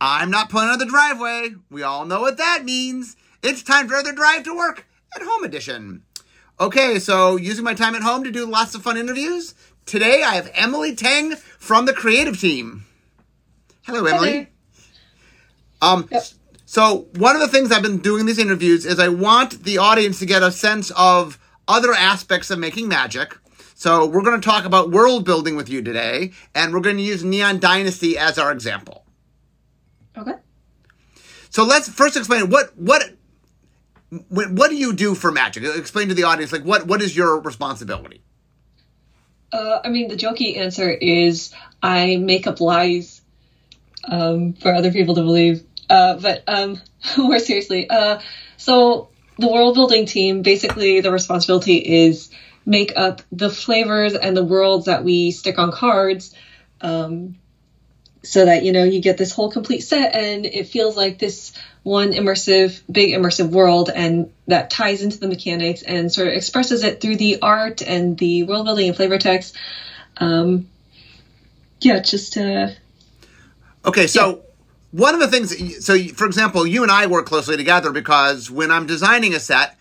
I'm not pulling out of the driveway. We all know what that means. It's time for the drive to work at home edition. Okay, so using my time at home to do lots of fun interviews. Today I have Emily Teng from the creative team. Hello, Emily. there. Um, Yep. so one of the things I've been doing in these interviews is I want the audience to get a sense of other aspects of making magic. So we're going to talk about world building with you today, and we're going to use Neon Dynasty as our example. Okay. So let's first explain what what what, do you do for magic? Explain to the audience like what what is your responsibility? Uh, I mean, the jokey answer is I make up lies um, for other people to believe. Uh, but um, more seriously, uh, so the world building team basically the responsibility is make up the flavors and the worlds that we stick on cards. Um, so that you know you get this whole complete set and it feels like this one immersive big immersive world and that ties into the mechanics and sort of expresses it through the art and the world building and flavor text um yeah just uh Okay, so one of the things, so for example, you and I work closely together because when I'm designing a set,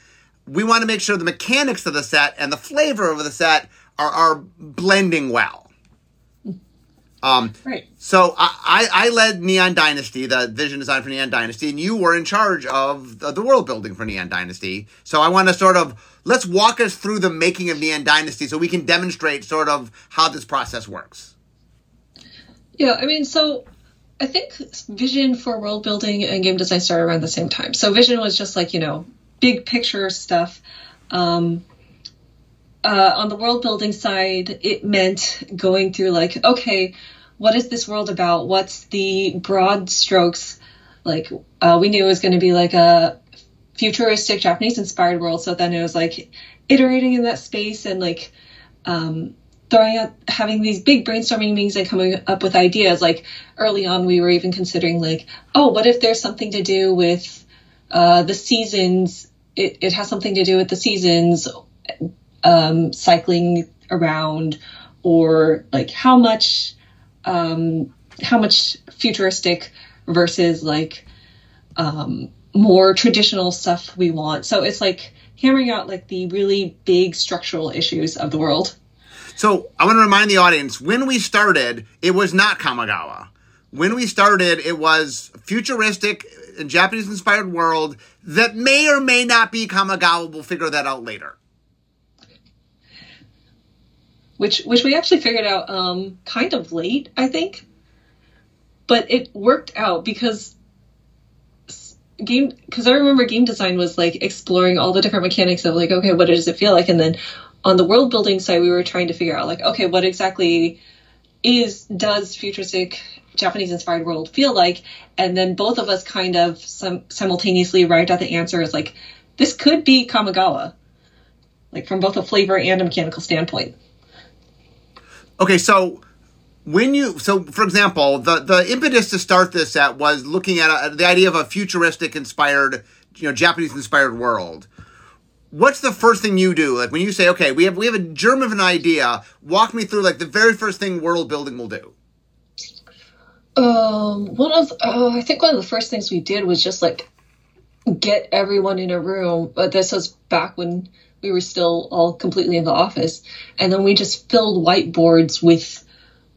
we want to make sure the mechanics of the set and the flavor of the set are, are blending well. Um, right so I, I, I led Neon Dynasty, the vision design for Neon Dynasty, and you were in charge of the, the world building for Neon Dynasty. So I want to sort of let's walk us through the making of Neon Dynasty so we can demonstrate sort of how this process works. yeah i mean so i think vision for world building and game design started around the same time so vision was just like you know big picture stuff um uh, on the world building side, it meant going through like, okay, what is this world about? What's the broad strokes? Like, uh, we knew it was going to be like a futuristic Japanese inspired world. So then it was like iterating in that space and like um, throwing out, having these big brainstorming meetings and coming up with ideas. Like early on, we were even considering like, oh, what if there's something to do with uh, the seasons? It, it has something to do with the seasons um, cycling around or like how much um, how much futuristic versus like um, more traditional stuff we want so it's like hammering out like the really big structural issues of the world So I want to remind the audience when we started, it was not Kamigawa. When we started, it was futuristic, Japanese inspired world that may or may not be Kamigawa. We'll figure that out later. Which which we actually figured out um, kind of late, I think. But it worked out because game because I remember game design was like exploring all the different mechanics of like okay what does it feel like? And then on the world building side we were trying to figure out like okay what exactly is does futuristic Japanese inspired world feel like? And then both of us kind of sim- simultaneously arrived at the answer is like this could be Kamigawa. Like from both a flavor and a mechanical standpoint Okay, so when you so for example, the the impetus to start this at was looking at a, the idea of a futuristic inspired, you know, Japanese inspired world. What's the first thing you do? Like when you say, okay, we have we have a germ of an idea. Walk me through like the very first thing world building will do. Um, one of uh, I think one of the first things we did was just like get everyone in a room. But this was back when we were still all completely in the office, and then we just filled whiteboards with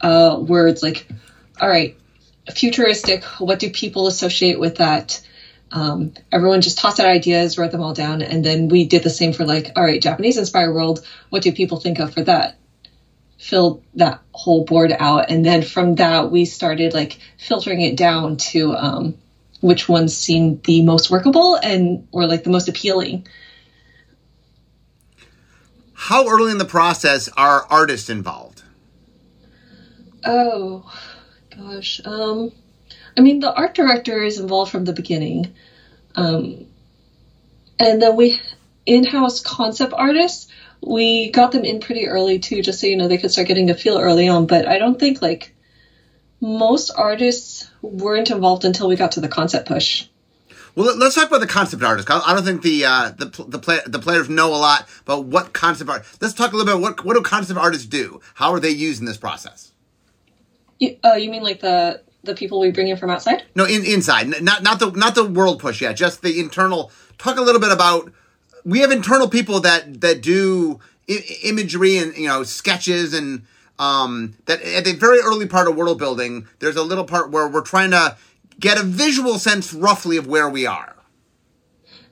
uh, words like, "All right, futuristic. What do people associate with that?" Um, everyone just tossed out ideas, wrote them all down, and then we did the same for like, "All right, Japanese inspired world. What do people think of for that?" filled that whole board out and then from that we started like filtering it down to um, which ones seemed the most workable and or like the most appealing How early in the process are artists involved? oh gosh um i mean the art director is involved from the beginning. Um and then we in-house concept artists we got them in pretty early too just so you know they could start getting a feel early on. But i don't think like most artists weren't involved until we got to the concept push Well, let- let's talk about the concept artist. I don't think the uh, the the, play- the players know a lot about what concept art. Let's talk a little bit about what what do concept artists do? How are they used in this process? You, uh, you mean like the the people we bring in from outside? No, in, inside, not not the not the world push yet. Just the internal. Talk a little bit about. We have internal people that that do I- imagery and you know sketches and um, that at the very early part of world building. There's a little part where we're trying to get a visual sense roughly of where we are.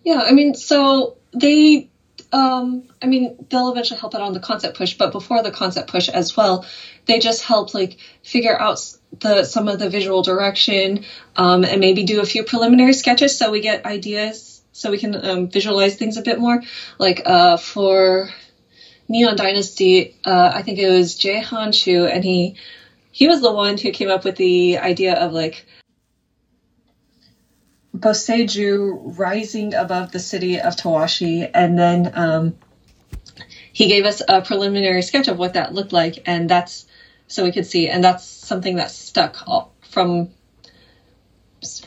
Yeah, I mean, so they um, I mean, they'll eventually help out on the concept push, but before the concept push as well, they just help like figure out the some of the visual direction um, and maybe do a few preliminary sketches so we get ideas so we can um, visualize things a bit more. Like uh, for Neon Dynasty, uh, I think it was Jehan Choo, and he he was the one who came up with the idea of like Boseiju rising above the city of Towashi, and then um, he gave us a preliminary sketch of what that looked like, and that's so we could see, and that's something that stuck from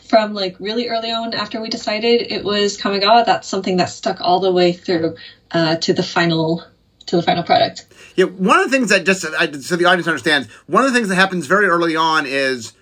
from like really early on after we decided it was Kamigawa. That's something that stuck all the way through uh, to the final to the final product. Yeah, one of the things that just I, so the audience understands, one of the things that happens very early on is.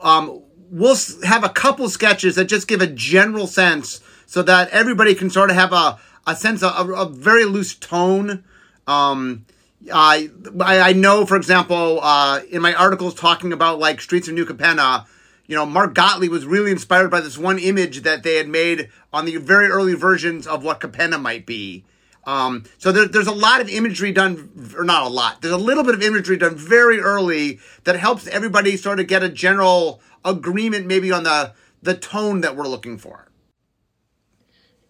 Um, we'll have a couple sketches that just give a general sense so that everybody can sort of have a, a sense of a, a very loose tone. Um, I, I know, for example, uh, in my articles talking about like Streets of New Capenna, you know, Mark Gottlieb was really inspired by this one image that they had made on the very early versions of what Capenna might be. Um, so there, there's a lot of imagery done, or not a lot. There's a little bit of imagery done very early that helps everybody sort of get a general agreement, maybe on the the tone that we're looking for.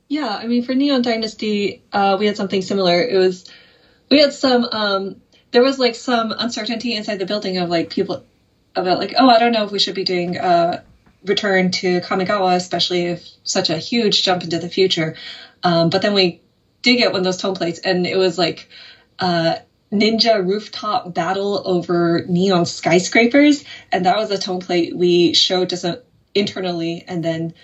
Yeah, I mean, for Neon Dynasty, uh, we had something similar. It was we had some um, there was like some uncertainty inside the building of like people about like oh I don't know if we should be doing uh, return to Kamigawa, especially if such a huge jump into the future. Um, but then we did get one of those tone plates, and it was like uh, ninja rooftop battle over neon skyscrapers, and that was a tone plate we showed just internally, and then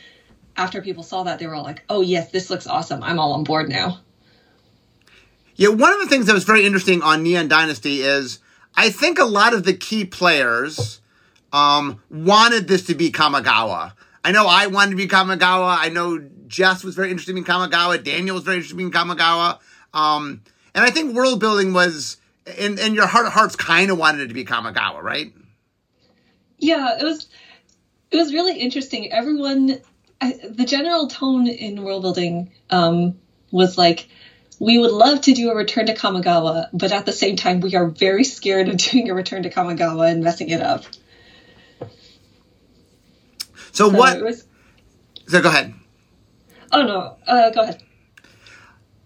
after people saw that, they were all like, "Oh yes, this looks awesome! I'm all on board now." Yeah, one of the things that was very interesting on Neon Dynasty is I think a lot of the key players um, wanted this to be Kamigawa. I know I wanted to be Kamigawa. I know Jess was very interested in Kamigawa. Daniel was very interested in Kamigawa. Um, and I think world building was, and, and your heart of hearts kind of wanted it to be Kamigawa, right? Yeah, it was, it was really interesting. Everyone, I, the general tone in world building um, was like, we would love to do a return to Kamigawa, but at the same time, we are very scared of doing a return to Kamigawa and messing it up. So, so what? Was, so go ahead. Oh no, uh, go ahead.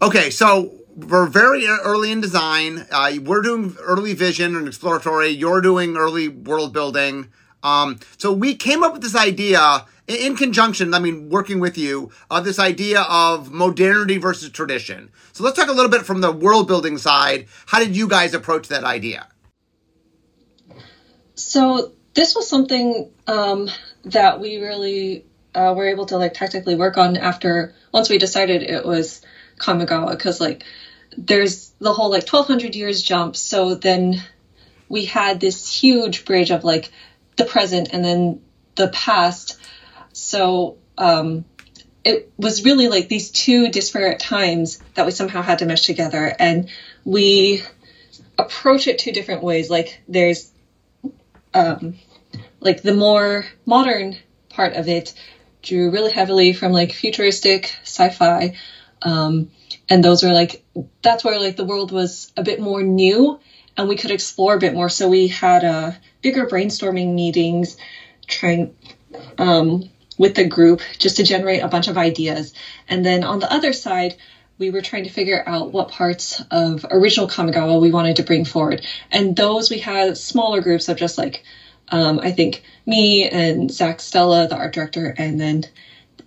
Okay, so we're very early in design. Uh, we're doing early vision and exploratory. You're doing early world building. Um, so we came up with this idea in, conjunction. I mean, working with you, of uh, this idea of modernity versus tradition. So let's talk a little bit from the world building side. How did you guys approach that idea? So this was something um, that we really uh, were able to like tactically work on after once we decided it was Kamigawa because like there's the whole like 1200 years jump. So then we had this huge bridge of like the present and then the past. So um, it was really like these two disparate times that we somehow had to mesh together. And we approach it two different ways. Like there's um, like the more modern part of it drew really heavily from like futuristic sci-fi um, and those were like that's where like the world was a bit more new and we could explore a bit more. So we had uh, bigger brainstorming meetings trying um, with the group just to generate a bunch of ideas. And then on the other side we were trying to figure out what parts of original Kamigawa we wanted to bring forward. And those we had smaller groups of just like um, I think me and Zack Stella, the art director, and then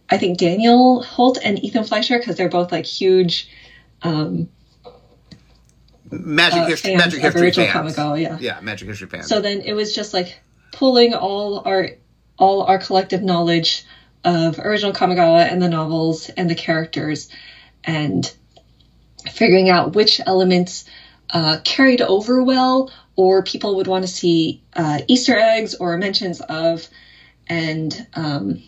I think Daniel Holt and Ethan Fleischer because they're both like huge um, magic, uh, history, magic history fans. Kamigawa, yeah, yeah, magic history fans. So then it was just like pulling all our all our collective knowledge of original Kamigawa and the novels and the characters, and figuring out which elements uh, carried over well or people would want to see uh, Easter eggs or mentions of, and um,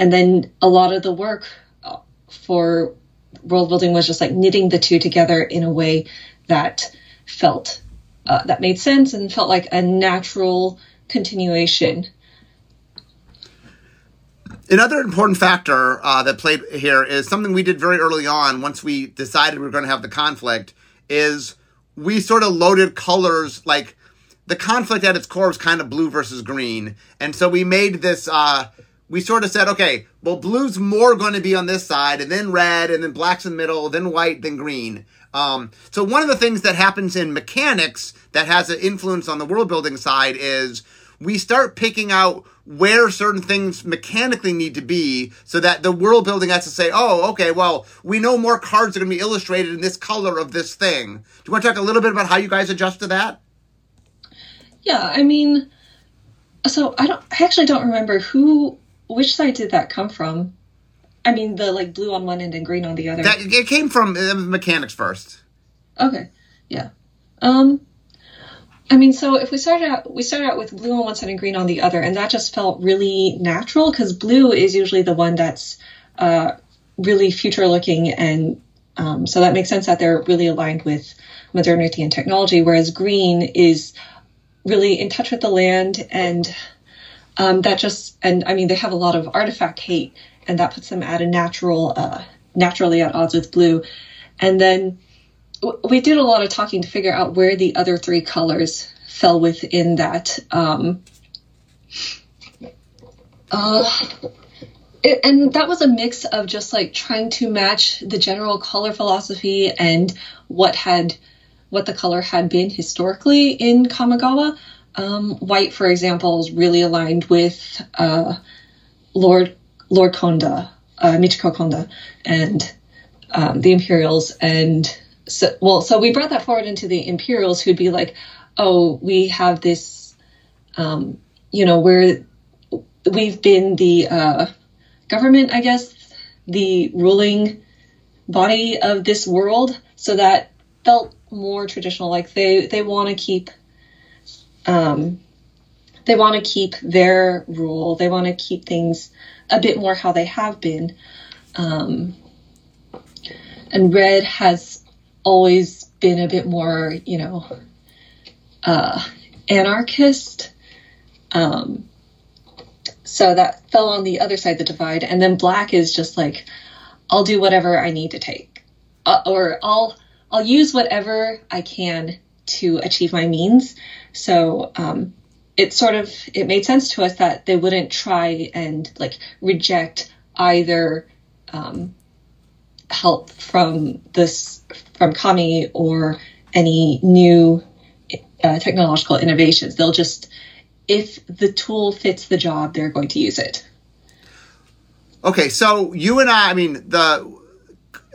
and then a lot of the work uh, for world building was just like knitting the two together in a way that felt uh, that made sense and felt like a natural continuation. Another important factor uh, that played here is something we did very early on. Once we decided we were going to have the conflict, is we sort of loaded colors like the conflict at its core was kind of blue versus green, and so we made this. Uh, we sort of said, okay, well, blue's more going to be on this side, and then red, and then black's in the middle, then white, then green. Um, so one of the things that happens in mechanics that has an influence on the world building side is we start picking out where certain things mechanically need to be so that the world building has to say, oh, okay, well, we know more cards are going to be illustrated in this color of this thing. Do you want to talk a little bit about how you guys adjust to that? Yeah, I mean, so I don't, I actually don't remember who, which side did that come from? I mean, the like blue on one end and green on the other. That, it came from mechanics first. Okay, yeah. Um, I mean, so if we started out, we started out with blue on one side and green on the other, and that just felt really natural because blue is usually the one that's uh, really future looking, and um, so that makes sense that they're really aligned with modernity and technology, whereas green is really in touch with the land, and um, that just, and I mean, they have a lot of artifact hate, and that puts them at a natural, uh, naturally at odds with blue, and then we did a lot of talking to figure out where the other three colors fell within that. Um, uh, it, and that was a mix of just like trying to match the general color philosophy and what had what the color had been historically in Kamigawa. Um, white, for example, is really aligned with uh, Lord Lord Konda, uh, Michiko Konda, and um, the Imperials and so well so we brought that forward into the imperials who'd be like oh we have this um, you know we're we've been the uh, government i guess the ruling body of this world. So that felt more traditional like they they want to keep um, they want to keep their rule. They want to keep things a bit more how they have been. Um, and red has always been a bit more, you know, uh, anarchist. Um, so that fell on the other side of the divide. And then black is just like, I'll do whatever I need to take, uh, or I'll I'll use whatever I can to achieve my means. So um, it sort of it made sense to us that they wouldn't try and like reject either um, help from this from Kami or any new uh, technological innovations. They'll just if the tool fits the job, they're going to use it. Okay, so you and I, I mean, the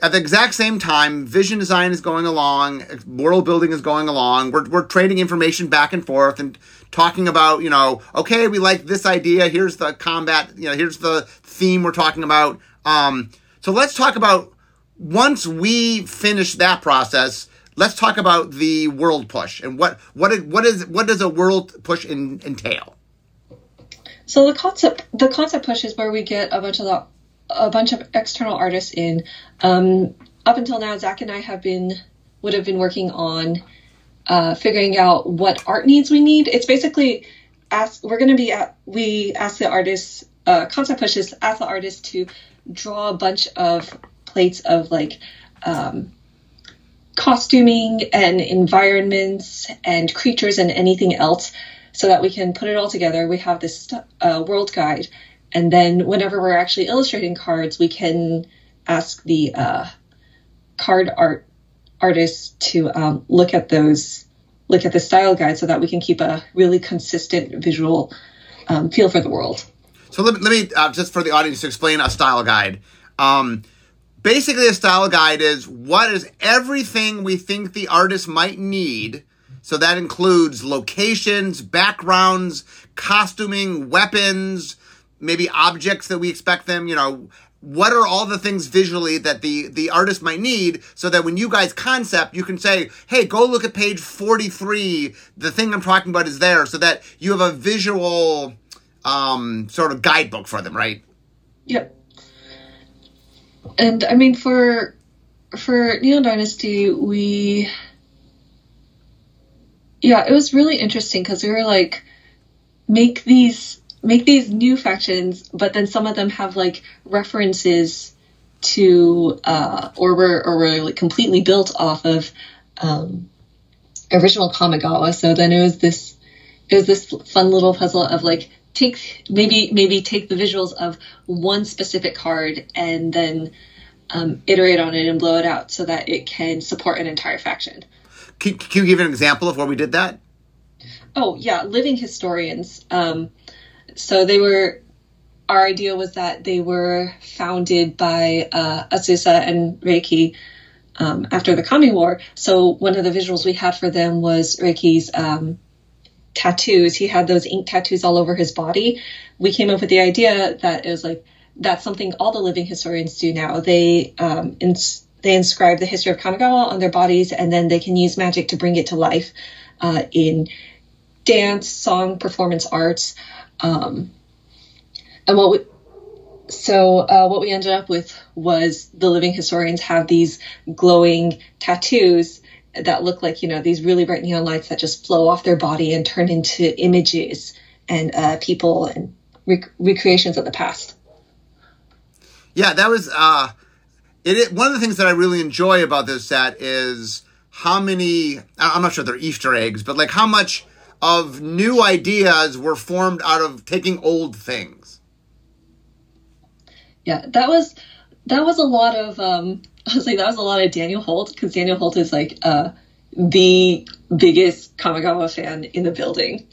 at the exact same time, vision design is going along, world building is going along. We're we're trading information back and forth and talking about, you know, okay, we like this idea. Here's the combat, you know, here's the theme we're talking about. Um, so let's talk about once we finish that process, let's talk about the world push and what what what is what does a world push in, entail? So the concept the concept push is where we get a bunch of a bunch of external artists in. Um, up until now, Zack and I have been would have been working on uh, figuring out what art needs we need. It's basically ask we're going to be at we ask the artists uh, concept pushes ask the artists to draw a bunch of plates of like um, costuming and environments and creatures and anything else so that we can put it all together. We have this uh, world guide. And then whenever we're actually illustrating cards, we can ask the uh, card art artists to um, look at those, look at the style guide so that we can keep a really consistent visual um, feel for the world. So let, let me, uh, just for the audience to explain a style guide. Um, basically a style guide is what is everything we think the artist might need. So that includes locations backgrounds costuming weapons maybe objects that we expect them you know what are all the things visually that the the artist might need so that when you guys concept you can say hey go look at page 43 the thing i'm talking about is there so that you have a visual um, sort of guidebook for them right? Yep and i mean for for Neon Dynasty, we yeah, it was really interesting because we were like make these make these new factions, but then some of them have like references to uh, or were or were like completely built off of um, original Kamigawa. So then it was this it was this fun little puzzle of like take maybe maybe take the visuals of one specific card and then um, iterate on it and blow it out so that it can support an entire faction. Can, can you give an example of where we did that? Oh yeah, living historians. Um, so they were. Our idea was that they were founded by uh, Azusa and Reki um, after the Kami War. So one of the visuals we had for them was Reki's um, tattoos. He had those ink tattoos all over his body. We came up with the idea that it was like that's something all the living historians do now. They um, ins- they inscribe the history of Kamigawa on their bodies, and then they can use magic to bring it to life uh, in dance, song, performance arts. Um, and what we, so uh, what we ended up with was the living historians have these glowing tattoos that look like you know these really bright neon lights that just flow off their body and turn into images and uh, people and rec- recreations of the past. Yeah, that was uh it, it, one of the things that I really enjoy about this set is how many I'm not sure they're Easter eggs, but like how much of new ideas were formed out of taking old things. Yeah, that was that was a lot of um I was like that was a lot of Daniel Holt because Daniel Holt is like uh the biggest Kamigawa fan in the building.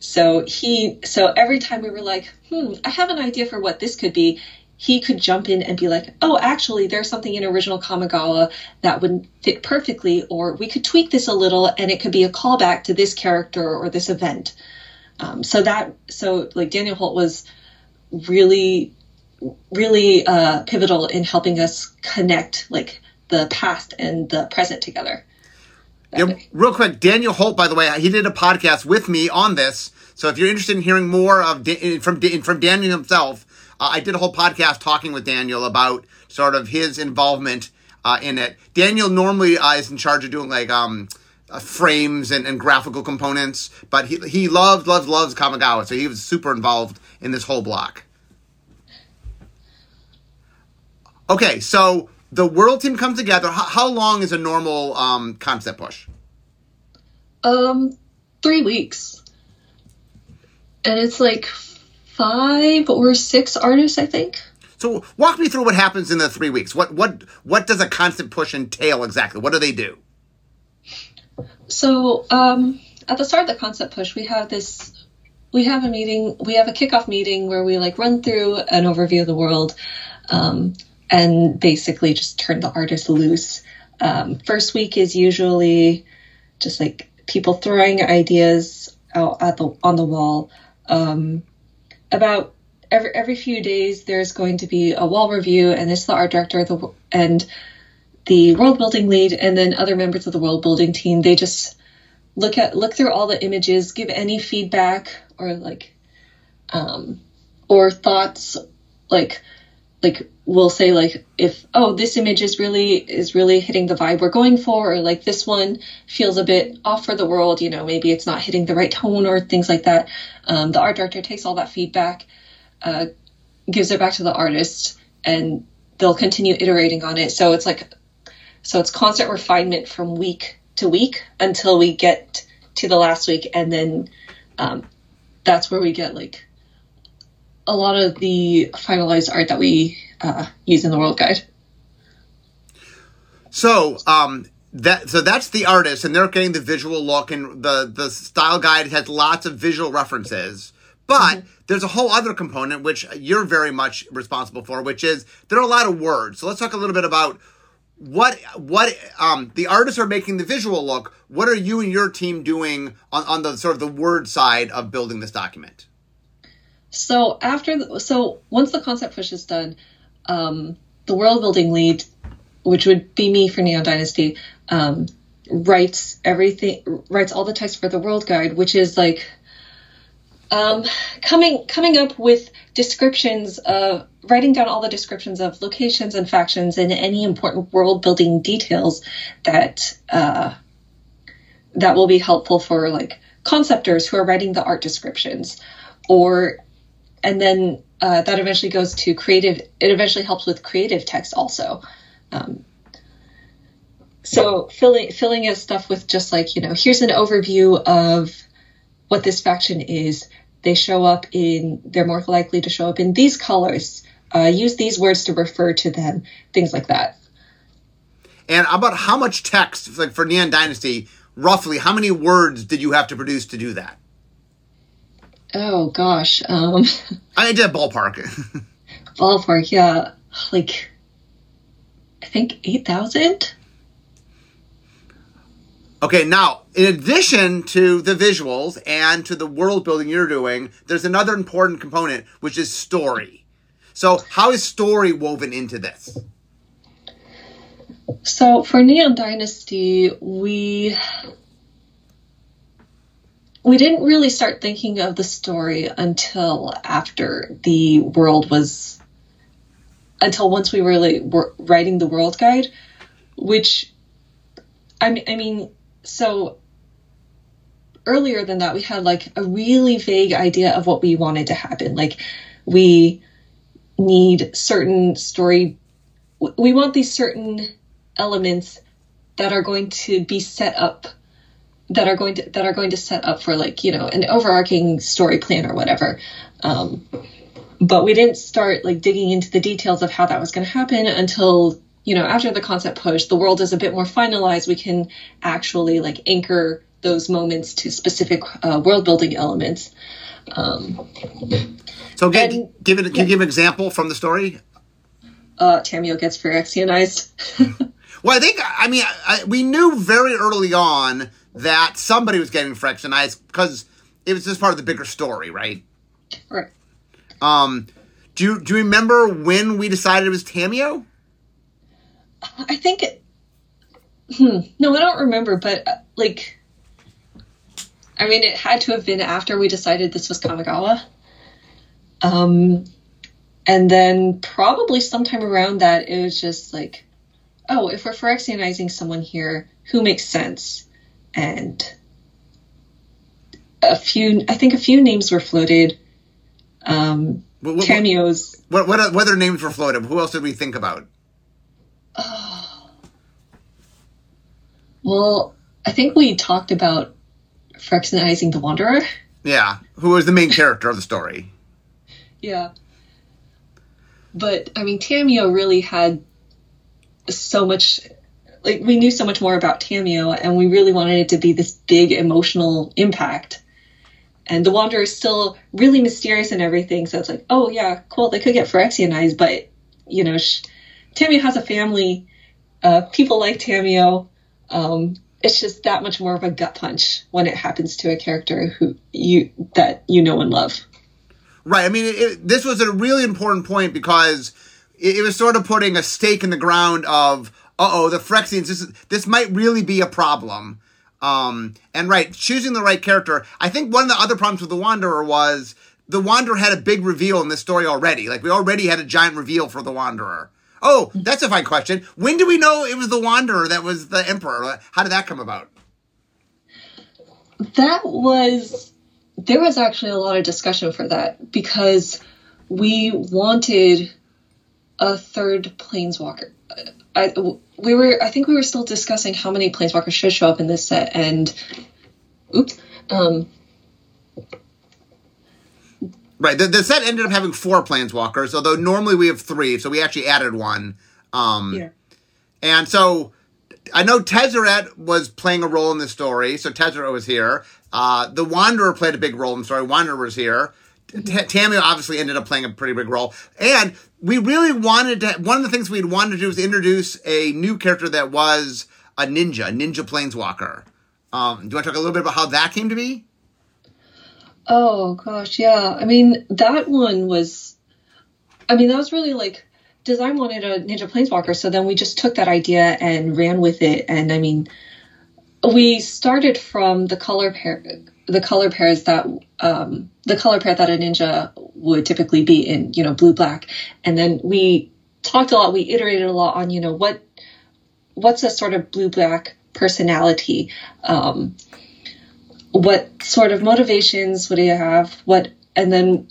So he so every time we were like, hmm, I have an idea for what this could be, he could jump in and be like, oh, actually, there's something in original Kamigawa that would fit perfectly, or we could tweak this a little and it could be a callback to this character or this event. Um, so that, so like Daniel Holt was really, really uh, pivotal in helping us connect like the past and the present together. Yeah, real quick, Daniel Holt, by the way, he did a podcast with me on this. So if you're interested in hearing more of from from Daniel himself, uh, I did a whole podcast talking with Daniel about sort of his involvement uh, in it. Daniel normally uh, is in charge of doing like um, uh, frames and, and, graphical components, but he he loves loves loves Kamigawa, so he was super involved in this whole block. Okay, so the world team comes together. How, how long is a normal um, concept push? Um, three weeks, and it's like five or six artists, I think. So walk me through what happens in the three weeks. What what what does a concept push entail exactly? What do they do? So um, at the start of the concept push, we have this. We have a meeting. We have a kickoff meeting where we like run through an overview of the world, um, and basically just turn the artists loose. Um, first week is usually just like people throwing ideas out at the on the wall. Um, about every every few days there's going to be a wall review and it's the art director the and the world building lead and then other members of the world building team they just look at look through all the images give any feedback or like um or thoughts like like we'll say like if oh this image is really is really hitting the vibe we're going for or like this one feels a bit off for the world you know maybe it's not hitting the right tone or things like that um, the art director takes all that feedback uh, gives it back to the artist and they'll continue iterating on it. So it's like so it's constant refinement from week to week until we get to the last week and then um, that's where we get like a lot of the finalized art that we uh, use in the World Guide. So, um, that so that's the artist, and they're getting the visual look, and the the style guide has lots of visual references. But mm-hmm. there's a whole other component which you're very much responsible for, which is there are a lot of words. So let's talk a little bit about what what um, the artists are making the visual look. What are you and your team doing on, on the sort of the word side of building this document? So after the, so once the concept push is done, um, the world building lead, which would be me for Neon Dynasty, um, writes everything, writes all the text for the world guide, which is like um, coming coming up with descriptions of writing down all the descriptions of locations and factions and any important world building details that uh, that will be helpful for like conceptors who are writing the art descriptions or and then uh, that eventually goes to creative it eventually helps with creative text also. Um, so filling filling in stuff with just like you know here's an overview of what this faction is. They show up in they're more likely to show up in these colors. Uh, use these words to refer to them things like that. And about how much text like for neon dynasty roughly how many words did you have to produce to do that oh gosh um i did ballpark ballpark yeah like i think 8000 Okay, now, in addition to the visuals and to the world building you're doing, there's another important component, which is story. So, how is story woven into this? So, for Neon Dynasty, we we didn't really start thinking of the story until after the world was until once we really were writing the world guide, which I mean, I mean so earlier than that, we had like a really vague idea of what we wanted to happen. Like we need certain story, we want these certain elements that are going to be set up that are going to that are going to set up for like you know an overarching story plan or whatever um, but we didn't start like digging into the details of how that was going to happen until you know, after the concept push, the world is a bit more finalized. We can actually like anchor those moments to specific uh, world building elements. Um, so, give, and, give it. Can yeah. you give an example from the story? Uh, Tamiyo gets Phyrexianized. well, I think I mean I, we knew very early on that somebody was getting Phyrexianized because it was just part of the bigger story, right? Right. Um, do you do you remember when we decided it was Tamiyo? I think. It, hmm, no, I don't remember, but uh, like, I mean, it had to have been after we decided this was Kamigawa. Um, and then probably sometime around that, it was just like, oh, if we're Phyrexianizing someone here, who makes sense? And a few, I think a few names were floated. Um, what, what, cameos. What, what, what other names were floated? Who else did we think about? Oh. Well, I think we talked about Phyrexianizing the Wanderer. Yeah, who was the main character of the story. Yeah. But, I mean, Tamiyo really had so much. Like, we knew so much more about Tamiyo, and we really wanted it to be this big emotional impact. And the Wanderer is still really mysterious and everything, so it's like, oh, yeah, cool, they could get Phyrexianized, but, you know, sh- Tamiyo has a family. Uh, people like Tamiyo. Um, it's just that much more of a gut punch when it happens to a character who you that you know and love. Right. I mean, it, this was a really important point because it, it, was sort of putting a stake in the ground of, uh oh, the Phyrexians. This is, this might really be a problem. Um, and right, choosing the right character. I think one of the other problems with the Wanderer was the Wanderer had a big reveal in this story already. Like we already had a giant reveal for the Wanderer. Oh, that's a fine question. When do we know it was the Wanderer that was the Emperor? How did that come about? That was there was actually a lot of discussion for that because we wanted a third planeswalker. I, we were I think we were still discussing how many planeswalkers should show up in this set and oops um Right. The, the set ended up having four planeswalkers, although normally we have three, so we actually added one. Um, yeah. And so I know Tezzeret was playing a role in the story, so Tezzeret was here. Uh, the Wanderer played a big role in the story. Wanderer was here. Mm-hmm. Tammy obviously ended up playing a pretty big role. And we really wanted to, one of the things we'd wanted to do was introduce a new character that was a ninja, a ninja planeswalker. Um, do you want to talk a little bit about how that came to be? Oh gosh, yeah. I mean, that one was I mean, that was really like design wanted a ninja planeswalker, so then we just took that idea and ran with it. And I mean, we started from the color pair, the color pairs that um, the color pair that a ninja would typically be in, you know, blue black, and then we talked a lot. We iterated a lot on, you know, what what's a sort of blue black personality. Um, what sort of motivations would he have? What and then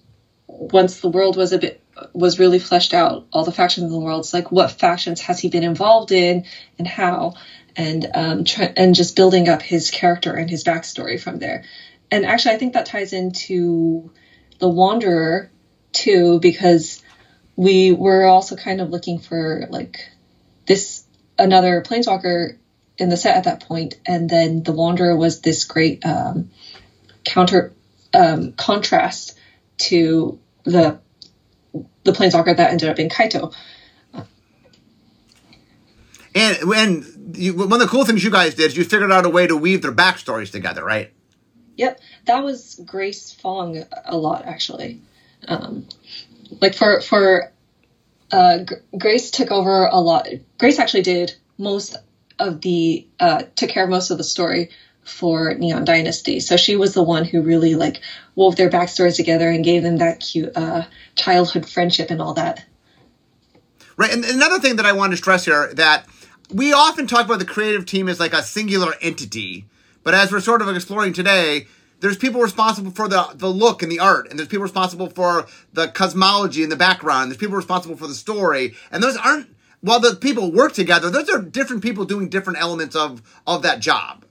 once the world was a bit was really fleshed out, all the factions in the world, it's like what factions has he been involved in and how, and um, try, and just building up his character and his backstory from there. And actually, I think that ties into the Wanderer too, because we were also kind of looking for like this another planeswalker in the set at that point, and then the Wanderer was this great um, counter um, contrast to the the planeswalker that ended up being Kaito. And when you, one of the cool things you guys did is you figured out a way to weave their backstories together, right? Yep, that was Grace Fong a lot actually. Um, like for for uh, Grace took over a lot. Grace actually did most of the uh, took care of most of the story for Neon Dynasty. So she was the one who really like wove their backstories together and gave them that cute uh, childhood friendship and all that. Right, and another thing that I want to stress here that we often talk about the creative team as like a singular entity, but as we're sort of exploring today, there's people responsible for the the look and the art, and there's people responsible for the cosmology and the background. There's people responsible for the story, and those aren't. While the people work together, those are different people doing different elements of of that job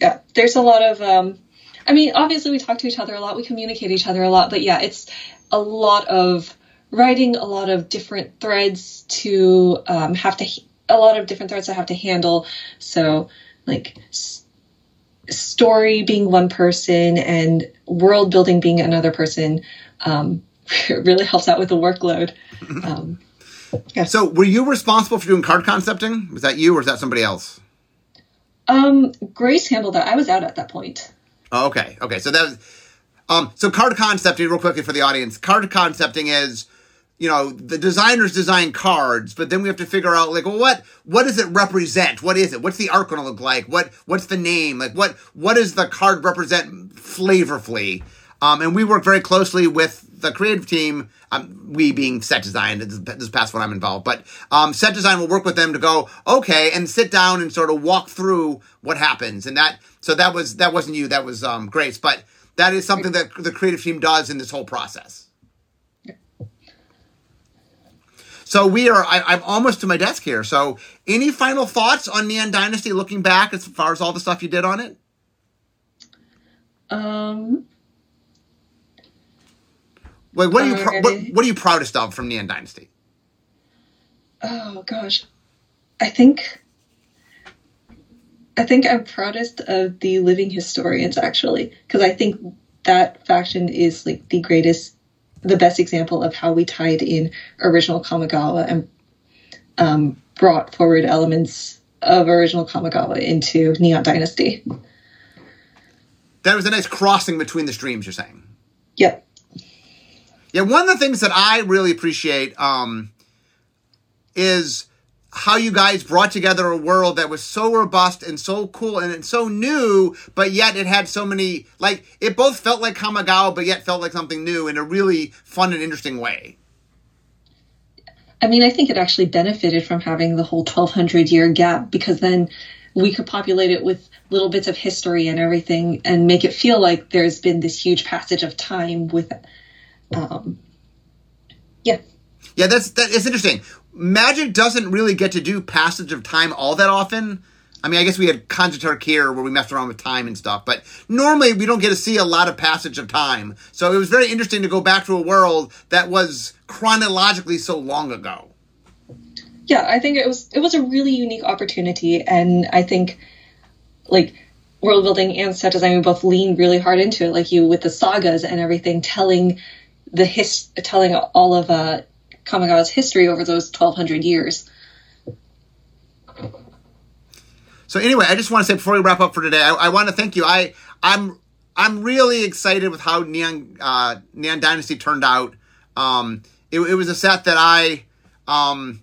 yeah, there's a lot of. Um, I mean, obviously, we talk to each other a lot, we communicate each other a lot, but yeah, it's a lot of writing, a lot of different threads to um, have to, a lot of different threads I have to handle. So, like, s- story being one person and world building being another person um, really helps out with the workload. Um, yeah. So, were you responsible for doing card concepting? Was that you or is that somebody else? Um, Grace handled that. I was out at that point. Oh, okay. Okay. So that was, um, so card concepting, real quickly for the audience, card concepting is, you know, the designers design cards, but then we have to figure out like, well, what, what does it represent? What is it? What's the art going to look like? What, what's the name? Like, what, what does the card represent flavorfully? Um, and we work very closely with the creative team, um, we being set design, this, is past when I'm involved, but um, set design will work with them to go okay and sit down and sort of walk through what happens, and that so that was that wasn't you, that was um, Grace, but that is something that the creative team does in this whole process. So we are. I, am almost to my desk here. So, any final thoughts on Neon Dynasty? Looking back, as far as all the stuff you did on it. Um, like, what are you pr- what, what are you proudest of from Neon Dynasty? Oh gosh, I think I think I'm proudest of the Living Historians actually, because I think that faction is like the greatest, the best example of how we tied in original Kamigawa and um, brought forward elements of original Kamigawa into Neon Dynasty. That was a nice crossing between the streams. You're saying. Yep. Yeah, one of the things that I really appreciate um, is how you guys brought together a world that was so robust and so cool and so new, but yet it had so many like it both felt like Kamigawa, but yet felt like something new in a really fun and interesting way. I mean, I think it actually benefited from having the whole 1200 year gap because then we could populate it with little bits of history and everything and make it feel like there's been this huge passage of time with um, yeah. Yeah, that's that is interesting. Magic doesn't really get to do passage of time all that often. I mean, I guess we had Khans here where we messed around with time and stuff, but normally we don't get to see a lot of passage of time. So it was very interesting to go back to a world that was chronologically so long ago. Yeah, I think it was it was a really unique opportunity, and I think like world building and set design we both lean really hard into it, like you with the sagas and everything, telling the his telling all of uh, Kamigawa's history over those 1200 years. So anyway, I just want to say before we wrap up for today, I, I want to thank you. I I'm I'm really excited with how Neon uh, Neon Dynasty turned out. Um, it, it was a set that I um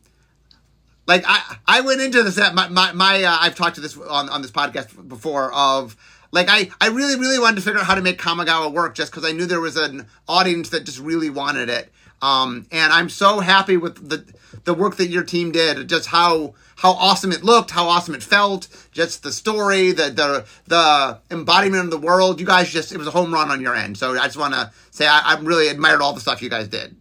like I I went into the set my my, my uh, I've talked to this on on this podcast before of like I, I really really wanted to figure out how to make Kamigawa work just because I knew there was an audience that just really wanted it. Um, and I'm so happy with the the work that your team did. Just how how awesome it looked, how awesome it felt, just the story, the the the embodiment of the world. You guys just it was a home run on your end. So I just want to say I, I really admired all the stuff you guys did.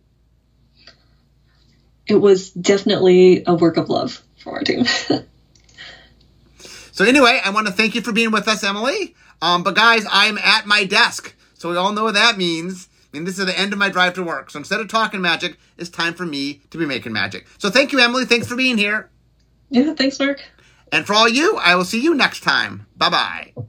It was definitely a work of love for our team. so anyway, I want to thank you for being with us, Emily. Um, but guys, I'm at my desk, so we all know what that means. Mean, this is the end of my drive to work. So instead of talking magic, it's time for me to be making magic. So thank you, Emily. Thanks for being here. Yeah, thanks, Mark. And for all you, I will see you next time. Bye bye.